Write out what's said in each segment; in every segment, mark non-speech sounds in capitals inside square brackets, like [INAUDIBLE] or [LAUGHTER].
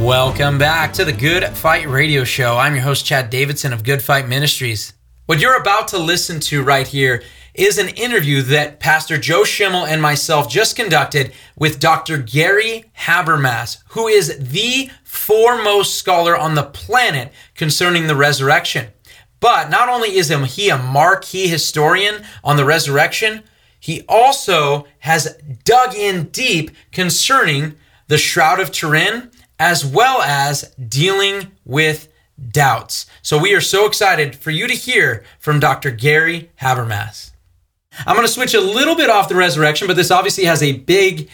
Welcome back to the Good Fight Radio Show. I'm your host, Chad Davidson of Good Fight Ministries. What you're about to listen to right here is an interview that Pastor Joe Schimmel and myself just conducted with Dr. Gary Habermas, who is the foremost scholar on the planet concerning the resurrection. But not only is he a marquee historian on the resurrection, he also has dug in deep concerning the Shroud of Turin as well as dealing with doubts. So we are so excited for you to hear from Dr. Gary Habermas. I'm going to switch a little bit off the resurrection, but this obviously has a big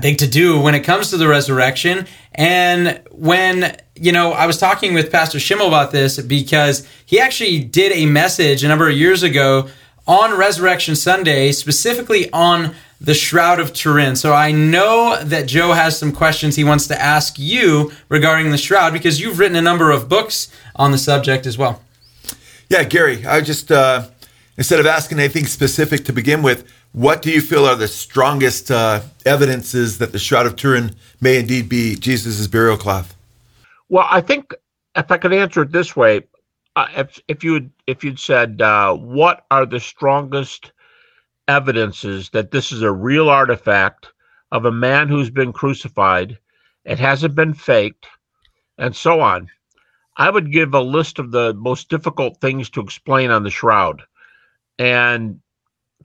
big to do when it comes to the resurrection. And when, you know, I was talking with Pastor Schimmel about this because he actually did a message a number of years ago on Resurrection Sunday, specifically on the Shroud of Turin. So I know that Joe has some questions he wants to ask you regarding the Shroud because you've written a number of books on the subject as well. Yeah, Gary, I just, uh, instead of asking anything specific to begin with, what do you feel are the strongest uh, evidences that the Shroud of Turin may indeed be Jesus' burial cloth? Well, I think if I could answer it this way, uh, if if you if you'd said uh, what are the strongest evidences that this is a real artifact of a man who's been crucified. It hasn't been faked, and so on. I would give a list of the most difficult things to explain on the shroud. And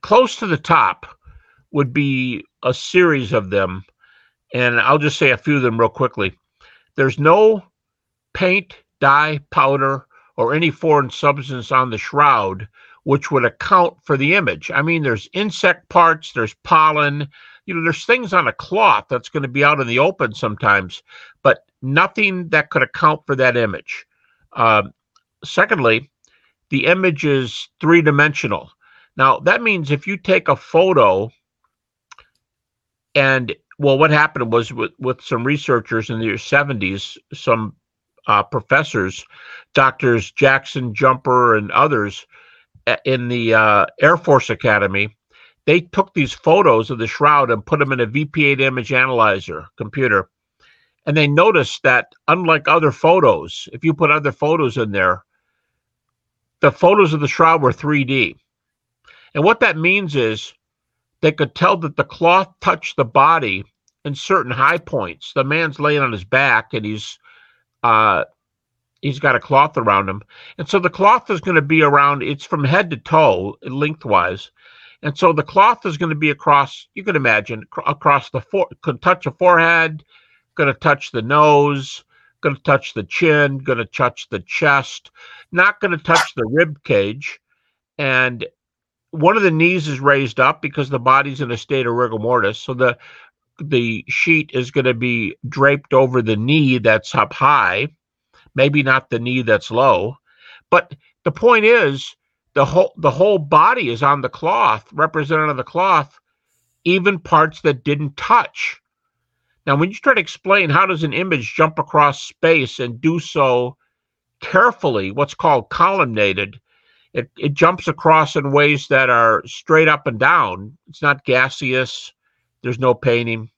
close to the top would be a series of them. And I'll just say a few of them real quickly. There's no paint, dye, powder, or any foreign substance on the shroud which would account for the image. I mean, there's insect parts, there's pollen, you know, there's things on a cloth that's going to be out in the open sometimes, but nothing that could account for that image. Uh, secondly, the image is three dimensional. Now, that means if you take a photo and well, what happened was with, with some researchers in the 70s, some uh, professors, doctors Jackson, Jumper, and others, in the uh, Air Force Academy, they took these photos of the shroud and put them in a VP8 image analyzer computer. And they noticed that, unlike other photos, if you put other photos in there, the photos of the shroud were 3D. And what that means is they could tell that the cloth touched the body in certain high points. The man's laying on his back and he's uh, he's got a cloth around him. And so the cloth is going to be around, it's from head to toe lengthwise. And so the cloth is going to be across, you can imagine, across the, fore, could touch the forehead, going to touch the nose, going to touch the chin, going to touch the chest, not going to touch the rib cage. And one of the knees is raised up because the body's in a state of rigor mortis. So the the sheet is going to be draped over the knee that's up high maybe not the knee that's low, but the point is the whole the whole body is on the cloth, represented on the cloth, even parts that didn't touch. Now, when you try to explain how does an image jump across space and do so carefully, what's called collimated, it, it jumps across in ways that are straight up and down. It's not gaseous. There's no painting.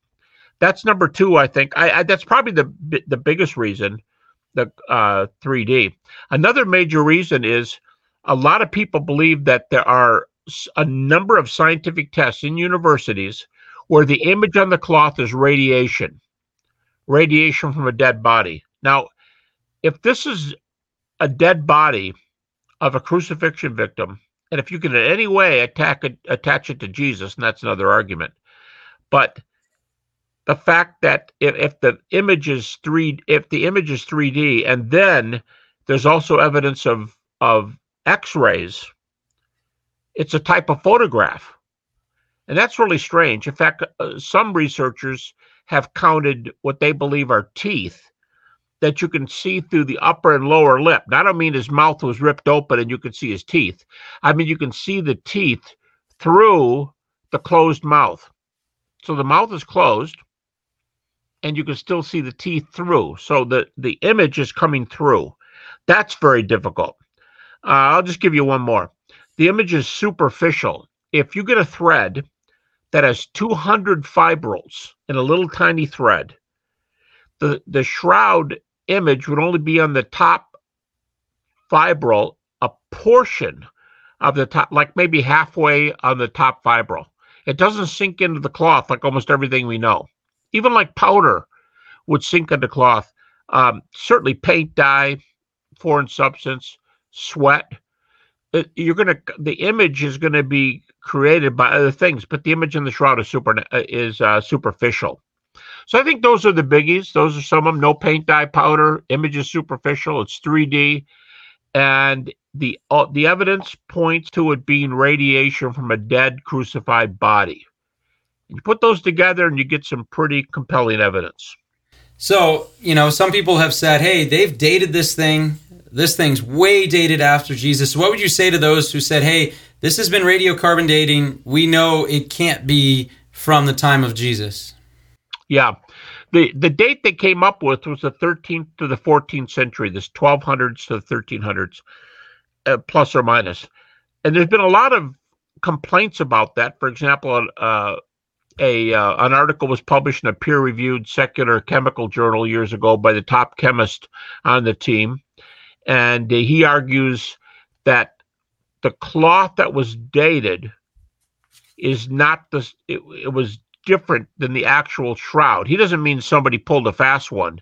That's number two, I think. I, I that's probably the the biggest reason the uh, 3D. Another major reason is a lot of people believe that there are a number of scientific tests in universities where the image on the cloth is radiation, radiation from a dead body. Now, if this is a dead body of a crucifixion victim, and if you can in any way attack it, attach it to Jesus, and that's another argument, but the fact that if, if the image is three if the image is 3D and then there's also evidence of of x-rays it's a type of photograph and that's really strange in fact uh, some researchers have counted what they believe are teeth that you can see through the upper and lower lip. Now, I don't mean his mouth was ripped open and you could see his teeth. I mean, you can see the teeth through the closed mouth. So the mouth is closed and you can still see the teeth through. So the, the image is coming through. That's very difficult. Uh, I'll just give you one more. The image is superficial. If you get a thread that has 200 fibrils in a little tiny thread, the, the shroud image would only be on the top fibril, a portion of the top, like maybe halfway on the top fibril. It doesn't sink into the cloth like almost everything we know. Even like powder would sink into cloth. Um, certainly, paint, dye, foreign substance, sweat. It, you're gonna the image is gonna be created by other things, but the image in the shroud is super is uh, superficial. So I think those are the biggies. Those are some of them. No paint, dye, powder. Image is superficial. It's 3D, and the uh, the evidence points to it being radiation from a dead crucified body. You put those together, and you get some pretty compelling evidence. So you know, some people have said, "Hey, they've dated this thing. This thing's way dated after Jesus." what would you say to those who said, "Hey, this has been radiocarbon dating. We know it can't be from the time of Jesus"? Yeah. The the date they came up with was the 13th to the 14th century, this 1200s to the 1300s, uh, plus or minus. And there's been a lot of complaints about that. For example, uh, a uh, an article was published in a peer-reviewed secular chemical journal years ago by the top chemist on the team, and he argues that the cloth that was dated is not the it, it was different than the actual shroud. He doesn't mean somebody pulled a fast one.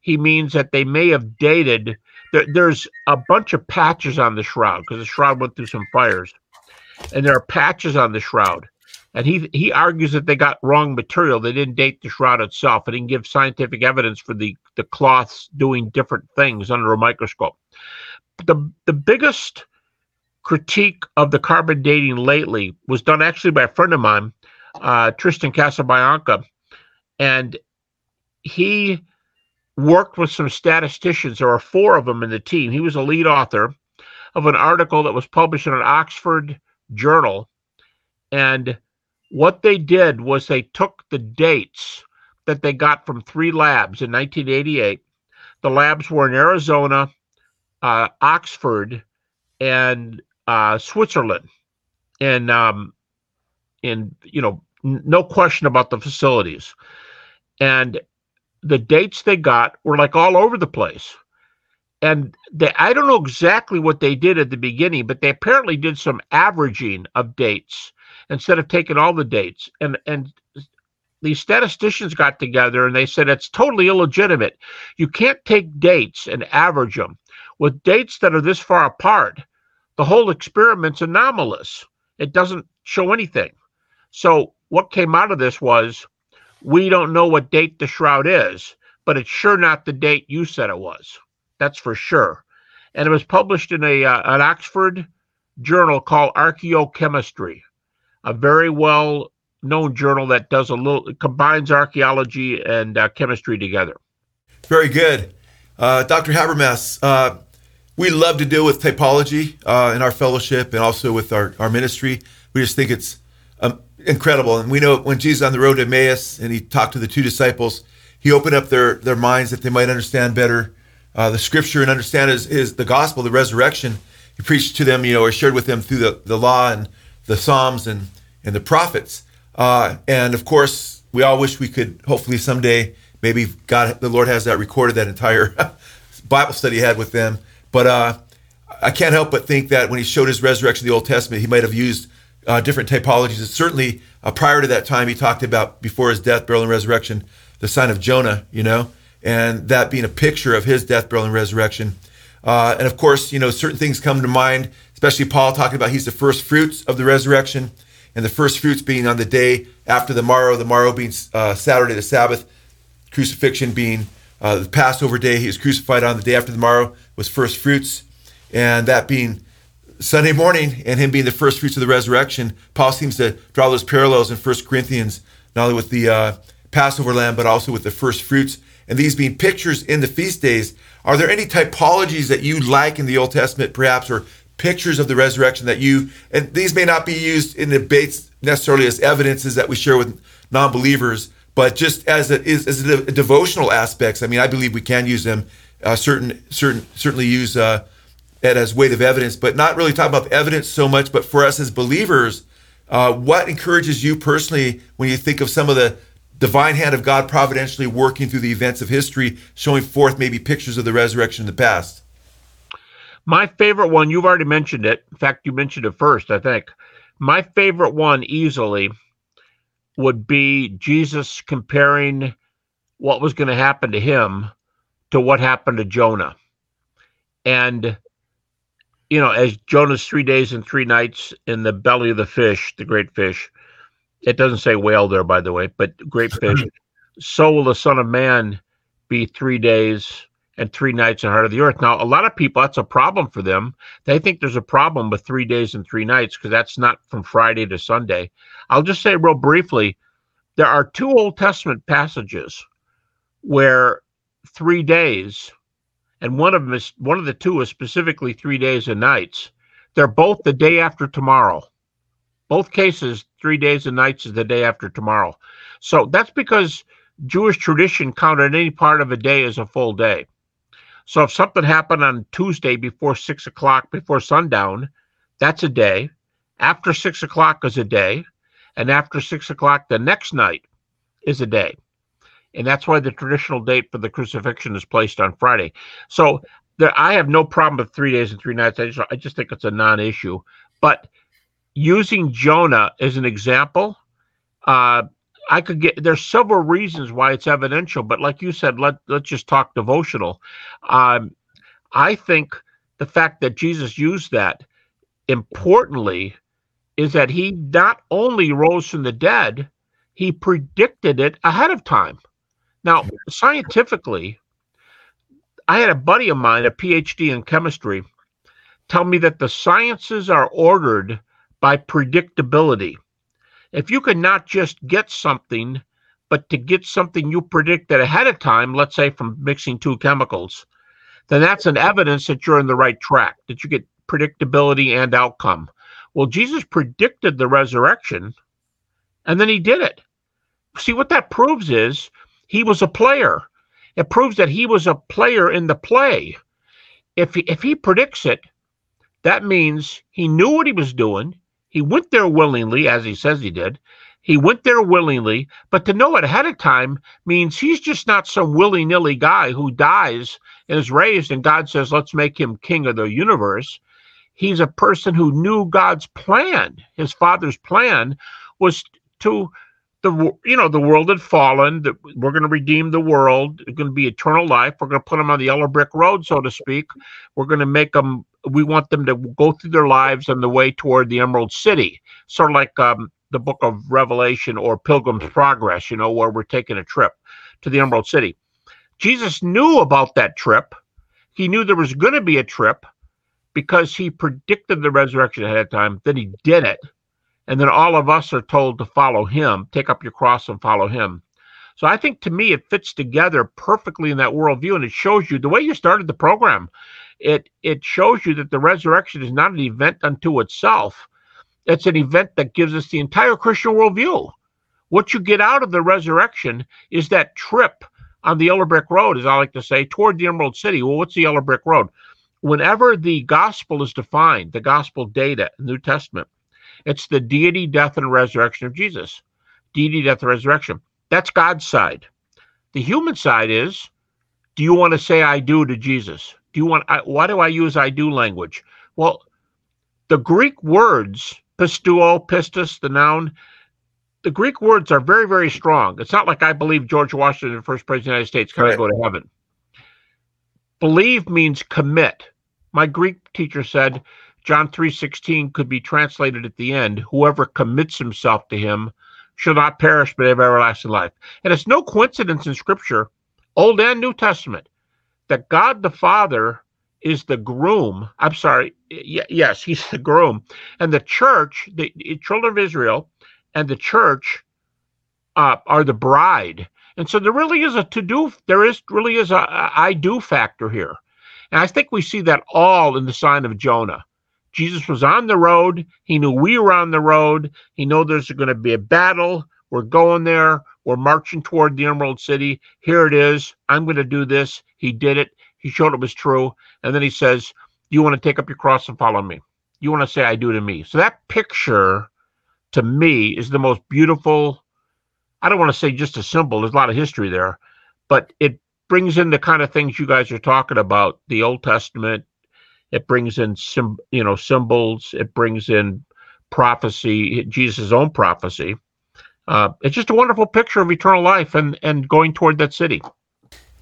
He means that they may have dated. There, there's a bunch of patches on the shroud because the shroud went through some fires, and there are patches on the shroud. And he he argues that they got wrong material. They didn't date the shroud itself. It didn't give scientific evidence for the the cloths doing different things under a microscope. The the biggest critique of the carbon dating lately was done actually by a friend of mine uh, Tristan Casabianca, and he worked with some statisticians. There are four of them in the team. He was a lead author of an article that was published in an Oxford journal. And what they did was they took the dates that they got from three labs in 1988. The labs were in Arizona, uh, Oxford, and uh, Switzerland. And um, in you know no question about the facilities and the dates they got were like all over the place and they i don't know exactly what they did at the beginning but they apparently did some averaging of dates instead of taking all the dates. And and these statisticians got together and they said it's totally illegitimate. You can't take dates and average them with dates that are this far apart the whole experiment's anomalous. It doesn't show anything. So what came out of this was we don't know what date the shroud is, but it's sure not the date you said it was. That's for sure. And it was published in a uh, an Oxford journal called Archaeochemistry, a very well known journal that does a little combines archaeology and uh, chemistry together. Very good, uh, Dr. Habermas. Uh, we love to deal with typology uh, in our fellowship and also with our, our ministry. We just think it's um, incredible. And we know when Jesus on the road to Emmaus and he talked to the two disciples, he opened up their, their minds that they might understand better uh, the scripture and understand his, his, the gospel, the resurrection. He preached to them, you know, or shared with them through the, the law and the Psalms and, and the prophets. Uh, and of course, we all wish we could hopefully someday, maybe God, the Lord has that recorded, that entire [LAUGHS] Bible study he had with them. But uh, I can't help but think that when he showed his resurrection in the Old Testament, he might have used uh, different typologies. And certainly uh, prior to that time, he talked about before his death, burial, and resurrection, the sign of Jonah, you know, and that being a picture of his death, burial, and resurrection. Uh, and of course, you know, certain things come to mind, especially Paul talking about he's the first fruits of the resurrection, and the first fruits being on the day after the morrow, the morrow being uh, Saturday, the Sabbath, crucifixion being uh, the Passover day. He was crucified on the day after the morrow was first fruits, and that being Sunday morning and him being the first fruits of the resurrection, Paul seems to draw those parallels in 1 Corinthians, not only with the uh, Passover lamb, but also with the first fruits, and these being pictures in the feast days. Are there any typologies that you like in the Old Testament, perhaps, or pictures of the resurrection that you, and these may not be used in debates necessarily as evidences that we share with non believers, but just as a, as a, devotional aspects. I mean, I believe we can use them, uh, certain, certain, certainly use uh, it as weight of evidence, but not really talk about evidence so much. But for us as believers, uh, what encourages you personally when you think of some of the divine hand of God providentially working through the events of history, showing forth maybe pictures of the resurrection in the past? My favorite one, you've already mentioned it. In fact, you mentioned it first, I think. My favorite one easily would be Jesus comparing what was going to happen to him to what happened to Jonah. And, you know, as Jonah's three days and three nights in the belly of the fish, the great fish, it doesn't say whale there, by the way, but great [CLEARS THROAT] fish, so will the Son of Man be three days and three nights in the heart of the earth. Now, a lot of people, that's a problem for them. They think there's a problem with three days and three nights because that's not from Friday to Sunday. I'll just say real briefly there are two Old Testament passages where three days, and one of them is one of the two is specifically three days and nights. They're both the day after tomorrow. Both cases, three days and nights is the day after tomorrow. So that's because Jewish tradition counted any part of a day as a full day. So if something happened on Tuesday before six o'clock, before sundown, that's a day. After six o'clock is a day. And after six o'clock the next night is a day. And that's why the traditional date for the crucifixion is placed on Friday. So there, I have no problem with three days and three nights. I just, I just think it's a non issue. But using Jonah as an example, uh, I could get there's several reasons why it's evidential, but like you said, let let's just talk devotional. Um, I think the fact that Jesus used that importantly is that he not only rose from the dead, he predicted it ahead of time. Now, scientifically, I had a buddy of mine, a PhD in chemistry, tell me that the sciences are ordered by predictability if you can not just get something, but to get something you predicted ahead of time, let's say from mixing two chemicals, then that's an evidence that you're in the right track, that you get predictability and outcome. Well, Jesus predicted the resurrection and then he did it. See, what that proves is he was a player. It proves that he was a player in the play. If he, if he predicts it, that means he knew what he was doing. He went there willingly, as he says he did. He went there willingly, but to know it ahead of time means he's just not some willy nilly guy who dies and is raised, and God says, let's make him king of the universe. He's a person who knew God's plan. His father's plan was to the you know the world had fallen that we're going to redeem the world it's going to be eternal life we're going to put them on the yellow brick road so to speak we're going to make them we want them to go through their lives on the way toward the Emerald City, sort of like um, the book of Revelation or Pilgrim's Progress, you know, where we're taking a trip to the Emerald City. Jesus knew about that trip. He knew there was going to be a trip because he predicted the resurrection ahead of time. Then he did it. And then all of us are told to follow him, take up your cross and follow him. So I think to me, it fits together perfectly in that worldview. And it shows you the way you started the program it it shows you that the resurrection is not an event unto itself. It's an event that gives us the entire Christian worldview. What you get out of the resurrection is that trip on the yellow brick road, as I like to say, toward the Emerald City. Well, what's the yellow brick road? Whenever the gospel is defined, the gospel data, New Testament, it's the deity, death, and resurrection of Jesus. Deity, death, and resurrection. That's God's side. The human side is do you want to say I do to Jesus? Do you want? I, why do I use I do language? Well, the Greek words pisteuo, pistis, the noun. The Greek words are very, very strong. It's not like I believe George Washington, the first president of the United States, can right. I go to heaven? Believe means commit. My Greek teacher said John 3:16 could be translated at the end, whoever commits himself to him shall not perish but have everlasting life. And it's no coincidence in scripture, Old and New Testament, that God the Father is the groom. I'm sorry. Y- yes, he's the groom. And the church, the children of Israel, and the church uh, are the bride. And so there really is a to do, there is really is a, a I do factor here. And I think we see that all in the sign of Jonah. Jesus was on the road. He knew we were on the road. He knew there's going to be a battle. We're going there. We're marching toward the Emerald City. Here it is. I'm going to do this. He did it. He showed it was true. And then he says, You want to take up your cross and follow me. You want to say, I do to me. So that picture to me is the most beautiful. I don't want to say just a symbol, there's a lot of history there, but it brings in the kind of things you guys are talking about the Old Testament. It brings in some, you know, symbols. It brings in prophecy, Jesus' own prophecy uh, it's just a wonderful picture of eternal life and and going toward that city.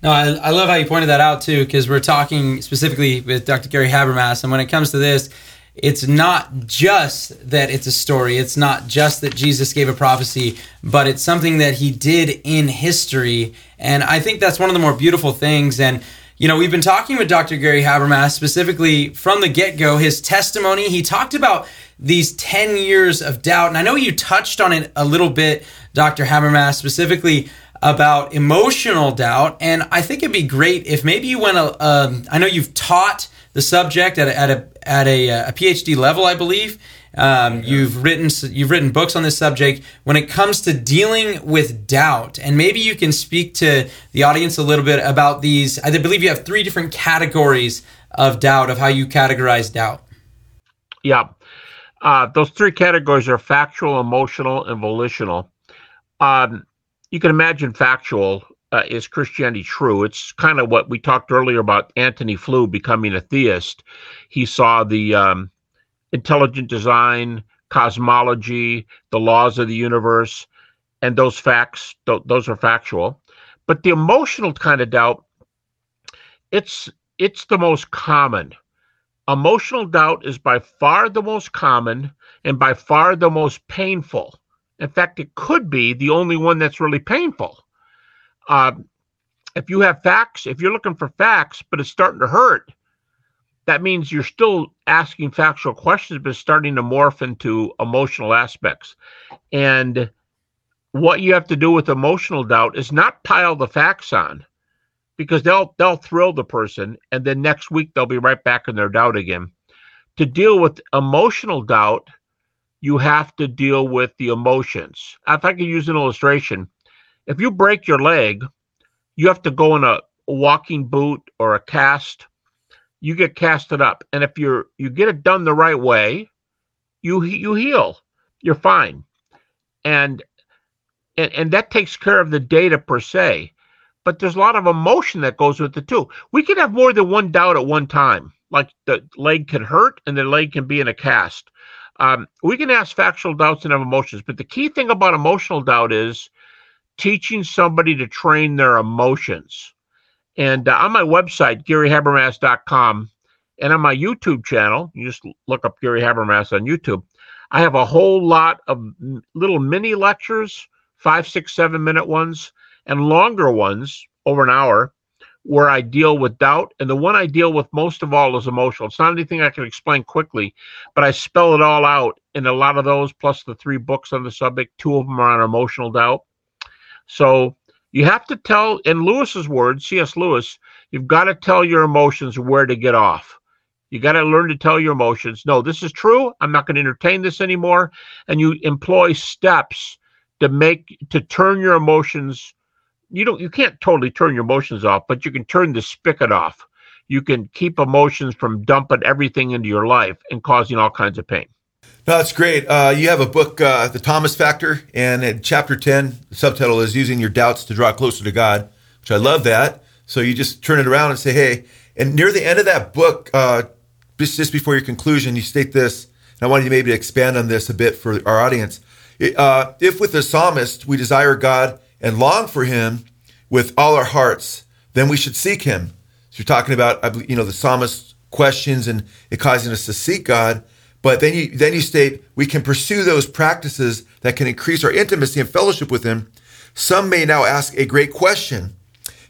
No, I, I love how you pointed that out too, because we're talking specifically with Dr. Gary Habermas, and when it comes to this, it's not just that it's a story. It's not just that Jesus gave a prophecy, but it's something that he did in history. And I think that's one of the more beautiful things. And, you know, we've been talking with Dr. Gary Habermas specifically from the get go, his testimony. He talked about these 10 years of doubt. And I know you touched on it a little bit, Dr. Habermas, specifically about emotional doubt. And I think it'd be great if maybe you went, a, um, I know you've taught the subject at a, at a, at a, a PhD level, I believe. Um, you've written you've written books on this subject when it comes to dealing with doubt, and maybe you can speak to the audience a little bit about these. I believe you have three different categories of doubt of how you categorize doubt. Yeah, uh, those three categories are factual, emotional, and volitional. Um, you can imagine factual uh, is Christianity true? It's kind of what we talked earlier about Antony Flew becoming a theist. He saw the um, intelligent design, cosmology, the laws of the universe, and those facts, th- those are factual. But the emotional kind of doubt, it's it's the most common. Emotional doubt is by far the most common and by far the most painful. In fact, it could be the only one that's really painful. Uh, if you have facts, if you're looking for facts, but it's starting to hurt, that means you're still asking factual questions, but starting to morph into emotional aspects. And what you have to do with emotional doubt is not pile the facts on because they'll they'll thrill the person and then next week they'll be right back in their doubt again. To deal with emotional doubt you have to deal with the emotions. If i could use an illustration if you break your leg you have to go in a walking boot or a cast you get casted up. And if you're you get it done the right way you you heal. You're fine. And and, and that takes care of the data per se but there's a lot of emotion that goes with it too. We can have more than one doubt at one time. Like the leg can hurt and the leg can be in a cast. Um, we can ask factual doubts and have emotions, but the key thing about emotional doubt is teaching somebody to train their emotions. And uh, on my website, GaryHabermas.com, and on my YouTube channel, you just look up Gary Habermas on YouTube. I have a whole lot of little mini lectures, five, six, seven minute ones and longer ones over an hour where I deal with doubt. And the one I deal with most of all is emotional. It's not anything I can explain quickly, but I spell it all out in a lot of those, plus the three books on the subject. Two of them are on emotional doubt. So you have to tell, in Lewis's words, C.S. Lewis, you've got to tell your emotions where to get off. You got to learn to tell your emotions, no, this is true. I'm not going to entertain this anymore. And you employ steps to make, to turn your emotions you don't you can't totally turn your emotions off, but you can turn the spigot off. You can keep emotions from dumping everything into your life and causing all kinds of pain. No, that's great. Uh, you have a book, uh, The Thomas Factor, and in chapter 10, the subtitle is Using Your Doubts to Draw Closer to God, which I love that. So you just turn it around and say, hey, and near the end of that book, uh, just, before your conclusion, you state this, and I wanted you maybe to expand on this a bit for our audience. Uh, if with the psalmist we desire God and long for him with all our hearts, then we should seek him. So you're talking about, you know, the psalmist questions and it causing us to seek God. But then you then you state we can pursue those practices that can increase our intimacy and fellowship with Him. Some may now ask a great question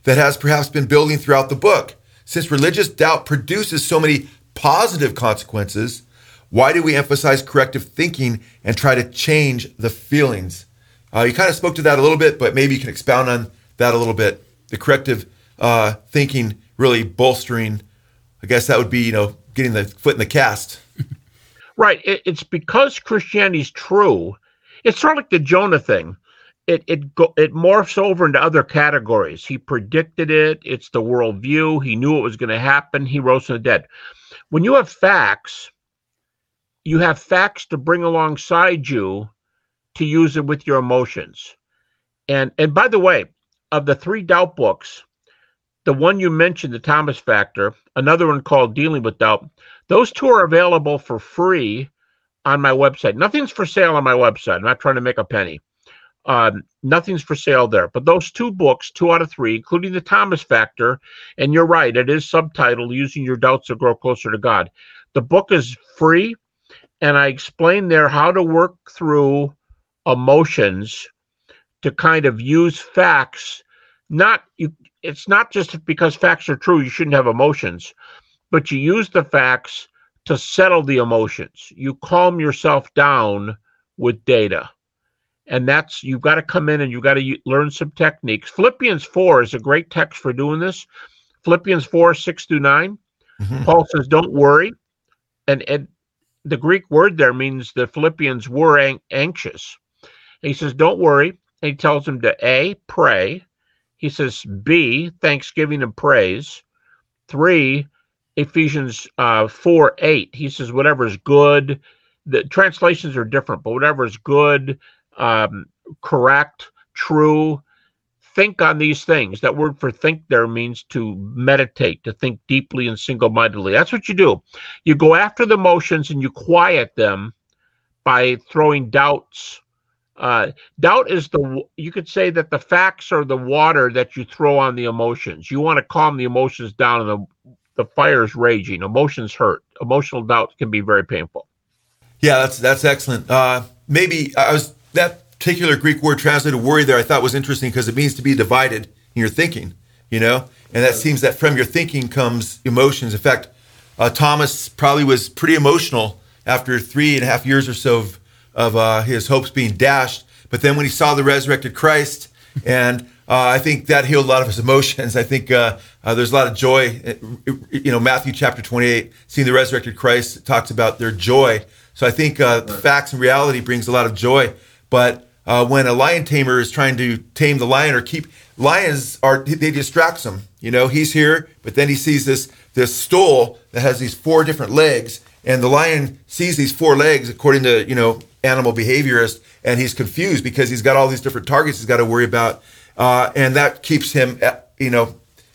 that has perhaps been building throughout the book. Since religious doubt produces so many positive consequences, why do we emphasize corrective thinking and try to change the feelings? Uh, you kind of spoke to that a little bit, but maybe you can expound on that a little bit. The corrective uh, thinking really bolstering. I guess that would be you know getting the foot in the cast. [LAUGHS] Right. It, it's because Christianity's true. It's sort of like the Jonah thing. It it go, it morphs over into other categories. He predicted it. It's the worldview. He knew it was going to happen. He rose from the dead. When you have facts, you have facts to bring alongside you to use it with your emotions. And and by the way, of the three doubt books, the one you mentioned, the Thomas Factor, another one called Dealing with Doubt, those two are available for free on my website. Nothing's for sale on my website. I'm not trying to make a penny. Um, nothing's for sale there. But those two books, two out of three, including the Thomas Factor, and you're right, it is subtitled Using Your Doubts to Grow Closer to God. The book is free, and I explain there how to work through emotions to kind of use facts. Not you it's not just because facts are true, you shouldn't have emotions but you use the facts to settle the emotions. You calm yourself down with data. And that's, you've got to come in and you've got to learn some techniques. Philippians 4 is a great text for doing this. Philippians 4, 6 through 9. Mm-hmm. Paul says, Don't worry. And, and the Greek word there means the Philippians were an- anxious. He says, Don't worry. He tells them to A, pray. He says, B, thanksgiving and praise. Three, Ephesians uh, 4 8. He says, whatever is good, the translations are different, but whatever is good, um, correct, true, think on these things. That word for think there means to meditate, to think deeply and single mindedly. That's what you do. You go after the emotions and you quiet them by throwing doubts. Uh, doubt is the, you could say that the facts are the water that you throw on the emotions. You want to calm the emotions down, and the the fire's raging. Emotions hurt. Emotional doubt can be very painful. Yeah, that's that's excellent. Uh, maybe I was that particular Greek word translated "worry" there. I thought was interesting because it means to be divided in your thinking. You know, and that seems that from your thinking comes emotions. In fact, uh, Thomas probably was pretty emotional after three and a half years or so of, of uh, his hopes being dashed. But then when he saw the resurrected Christ and [LAUGHS] uh, I think that healed a lot of his emotions. I think uh, uh, there's a lot of joy. Uh, you know, Matthew chapter 28, seeing the resurrected Christ talks about their joy. So I think uh, the facts and reality brings a lot of joy. But uh, when a lion tamer is trying to tame the lion or keep lions are they distract him. You know, he's here, but then he sees this this stool that has these four different legs, and the lion sees these four legs according to you know animal behaviorist, and he's confused because he's got all these different targets he's got to worry about uh, and that keeps him, uh, you know,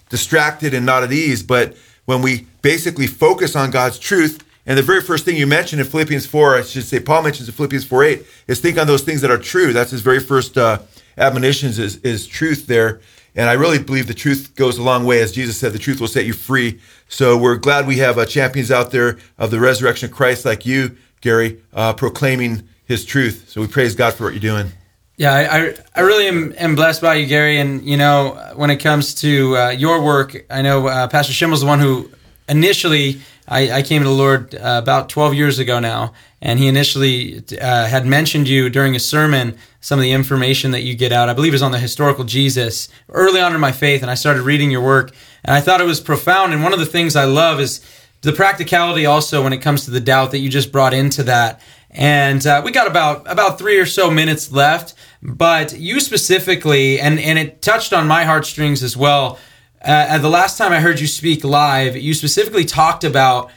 distracted and not at ease. But when we basically focus on God's truth, and the very first thing you mentioned in Philippians 4, I should say, Paul mentions in Philippians 4 8, is think on those things that are true. That's his very first uh, admonitions is, is truth there. And I really believe the truth goes a long way. As Jesus said, the truth will set you free. So we're glad we have uh, champions out there of the resurrection of Christ like you, Gary, uh, proclaiming his truth. So we praise God for what you're doing. Yeah, I, I really am, am blessed by you, Gary. And, you know, when it comes to uh, your work, I know uh, Pastor Schimmel's the one who initially, I, I came to the Lord uh, about 12 years ago now. And he initially uh, had mentioned you during a sermon, some of the information that you get out. I believe is on the historical Jesus early on in my faith. And I started reading your work. And I thought it was profound. And one of the things I love is the practicality also when it comes to the doubt that you just brought into that. And uh, we got about about three or so minutes left. But you specifically, and, and it touched on my heartstrings as well. Uh, the last time I heard you speak live, you specifically talked about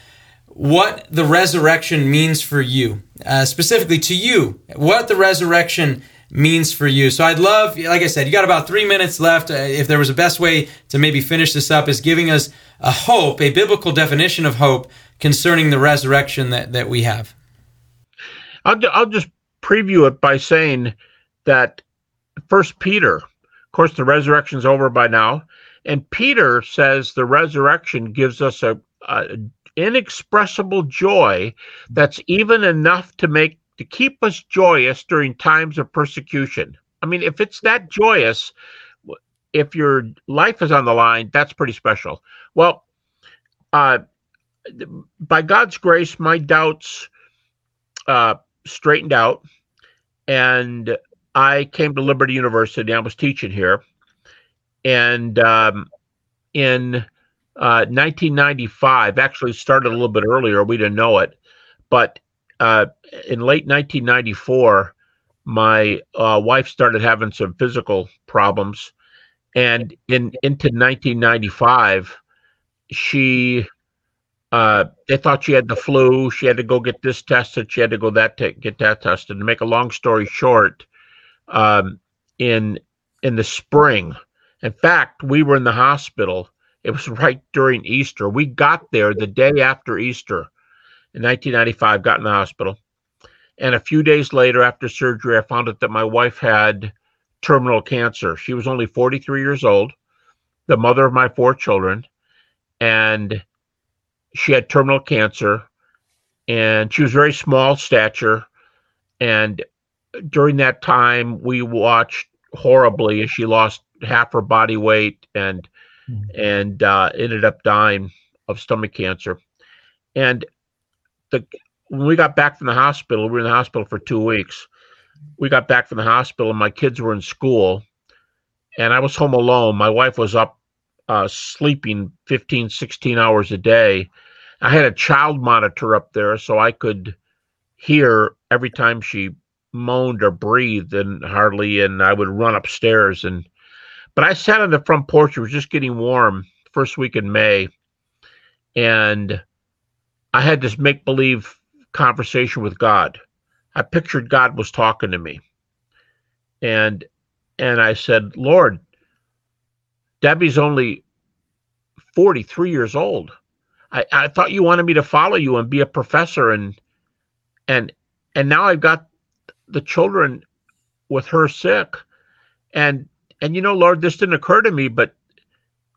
what the resurrection means for you, uh, specifically to you, what the resurrection means for you. So I'd love, like I said, you got about three minutes left. Uh, if there was a best way to maybe finish this up, is giving us a hope, a biblical definition of hope concerning the resurrection that, that we have. I'll, I'll just preview it by saying that First Peter, of course, the resurrection's over by now, and Peter says the resurrection gives us a, a inexpressible joy that's even enough to make to keep us joyous during times of persecution. I mean, if it's that joyous, if your life is on the line, that's pretty special. Well, uh, by God's grace, my doubts uh, straightened out, and I came to Liberty University. I was teaching here, and um, in uh, 1995, actually started a little bit earlier. We didn't know it, but uh, in late 1994, my uh, wife started having some physical problems, and in into 1995, she uh, they thought she had the flu. She had to go get this tested. She had to go that t- get that tested. To make a long story short, um, in in the spring, in fact, we were in the hospital. It was [LAUGHS] right during Easter. We got there the day after Easter in 1995. Got in the hospital, and a few days later, after surgery, I found out that my wife had terminal cancer. She was only 43 years old, the mother of my four children, and she had terminal cancer. And she was very small stature. And during that time, we watched horribly as she lost half her body weight and mm-hmm. and uh, ended up dying of stomach cancer. And the when we got back from the hospital, we were in the hospital for two weeks. We got back from the hospital, and my kids were in school, and I was home alone. My wife was up uh, sleeping 15, 16 hours a day. I had a child monitor up there so I could hear every time she moaned or breathed and hardly and I would run upstairs and but I sat on the front porch it was just getting warm first week in May and I had this make believe conversation with God. I pictured God was talking to me. And and I said, "Lord, Debbie's only 43 years old. I, I thought you wanted me to follow you and be a professor and and and now I've got the children with her sick. And and you know, Lord, this didn't occur to me, but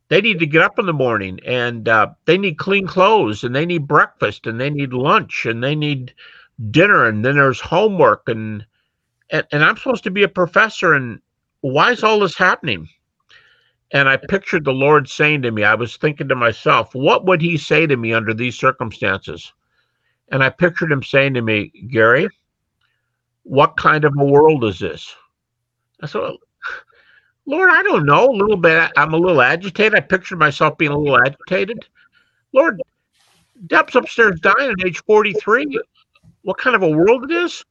they need to get up in the morning and uh, they need clean clothes and they need breakfast and they need lunch and they need dinner and then there's homework and and, and i'm supposed to be a professor and why is all this happening and i pictured the lord saying to me i was thinking to myself what would he say to me under these circumstances and i pictured him saying to me gary what kind of a world is this i said Lord, I don't know. A little bit. I'm a little agitated. I pictured myself being a little agitated. Lord, Deb's upstairs dying at age 43. What kind of a world it is?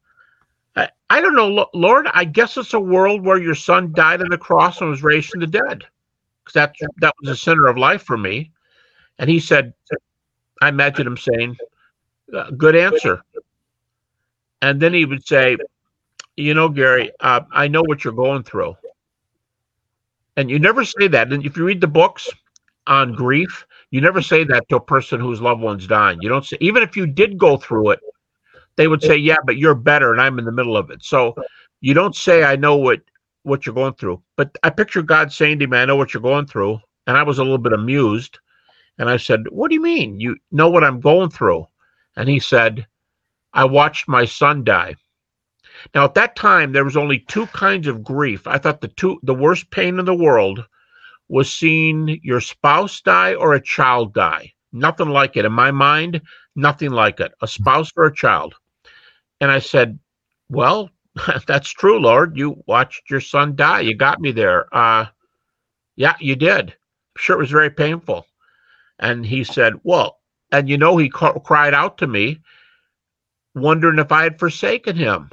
I, I don't know, Lord. I guess it's a world where your son died on the cross and was raised from the dead. Because that, that was the center of life for me. And he said, I imagine him saying, uh, good answer. And then he would say, you know, Gary, uh, I know what you're going through. And you never say that. And if you read the books on grief, you never say that to a person whose loved one's dying. You don't say, even if you did go through it, they would say, "Yeah, but you're better, and I'm in the middle of it." So you don't say, "I know what what you're going through." But I picture God saying to me, "I know what you're going through," and I was a little bit amused, and I said, "What do you mean? You know what I'm going through?" And he said, "I watched my son die." Now, at that time, there was only two kinds of grief. I thought the two the worst pain in the world was seeing your spouse die or a child die. Nothing like it in my mind. Nothing like it. A spouse or a child. And I said, "Well, [LAUGHS] that's true, Lord. You watched your son die. You got me there. Uh, yeah, you did. I'm sure, it was very painful." And he said, "Well," and you know, he ca- cried out to me, wondering if I had forsaken him.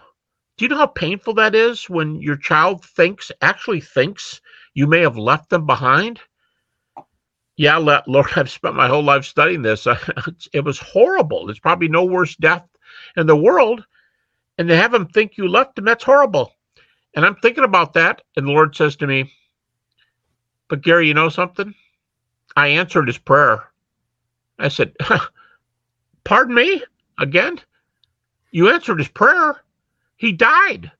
Do you know how painful that is when your child thinks, actually thinks, you may have left them behind? Yeah, Lord, [LAUGHS] I've spent my whole life studying this. [LAUGHS] it was horrible. There's probably no worse death in the world. And to have them think you left them, that's horrible. And I'm thinking about that. And the Lord says to me, But Gary, you know something? I answered his prayer. I said, [LAUGHS] Pardon me? Again? You answered his prayer. He died.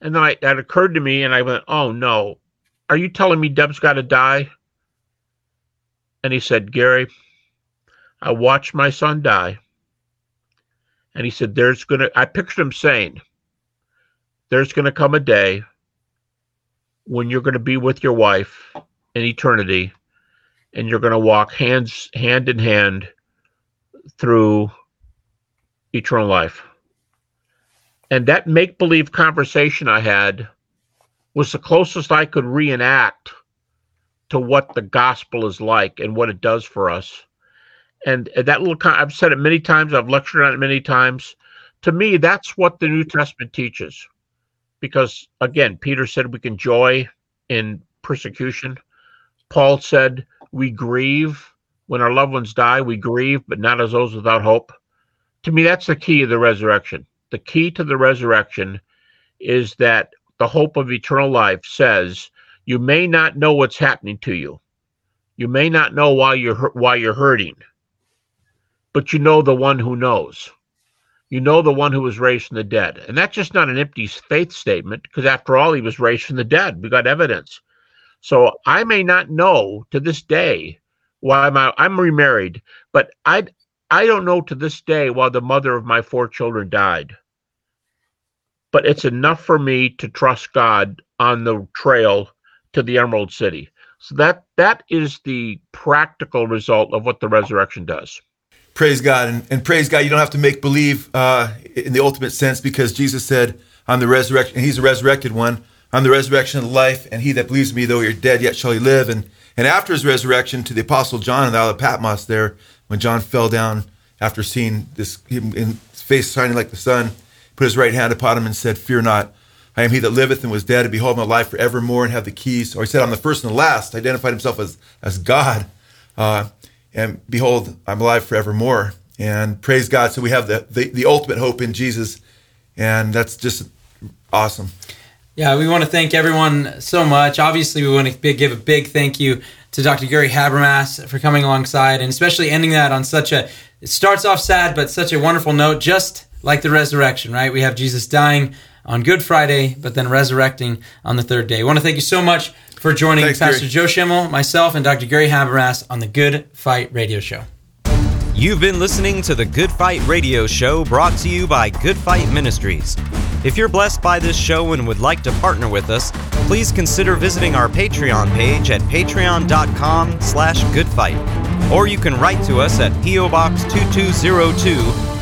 And then I, that occurred to me, and I went, Oh no, are you telling me Deb's got to die? And he said, Gary, I watched my son die. And he said, There's going to, I pictured him saying, There's going to come a day when you're going to be with your wife in eternity and you're going to walk hands hand in hand through eternal life And that make believe conversation I had was the closest I could reenact to what the gospel is like and what it does for us. And that little, I've said it many times, I've lectured on it many times. To me, that's what the New Testament teaches. Because again, Peter said we can joy in persecution. Paul said we grieve when our loved ones die, we grieve, but not as those without hope. To me, that's the key of the resurrection. The key to the resurrection is that the hope of eternal life says you may not know what's happening to you. You may not know why you're why you're hurting. But you know the one who knows. You know the one who was raised from the dead. And that's just not an empty faith statement because after all he was raised from the dead. We got evidence. So I may not know to this day why I'm I'm remarried, but I I don't know to this day why the mother of my four children died. But it's enough for me to trust God on the trail to the Emerald City. So that that is the practical result of what the resurrection does. Praise God and, and praise God. You don't have to make believe uh, in the ultimate sense because Jesus said, "I'm the resurrection." And he's the resurrected one. I'm the resurrection of life, and he that believes me, though you're dead, yet shall he live. And and after his resurrection, to the apostle John in the Isle of Patmos, there when John fell down after seeing this him in face shining like the sun, put his right hand upon him and said, "Fear not." I am he that liveth and was dead, and behold, my life forevermore, and have the keys. Or he said, I'm the first and the last, identified himself as, as God. Uh, and behold, I'm alive forevermore. And praise God. So we have the, the, the ultimate hope in Jesus. And that's just awesome. Yeah, we want to thank everyone so much. Obviously, we want to give a big thank you to Dr. Gary Habermas for coming alongside and especially ending that on such a, it starts off sad, but such a wonderful note, just like the resurrection, right? We have Jesus dying on Good Friday, but then resurrecting on the third day. I want to thank you so much for joining Thanks, Pastor Gary. Joe Schimmel, myself, and Dr. Gary Habermas on the Good Fight Radio Show. You've been listening to the Good Fight Radio Show brought to you by Good Fight Ministries. If you're blessed by this show and would like to partner with us, please consider visiting our Patreon page at patreon.com slash goodfight. Or you can write to us at P.O. Box 2202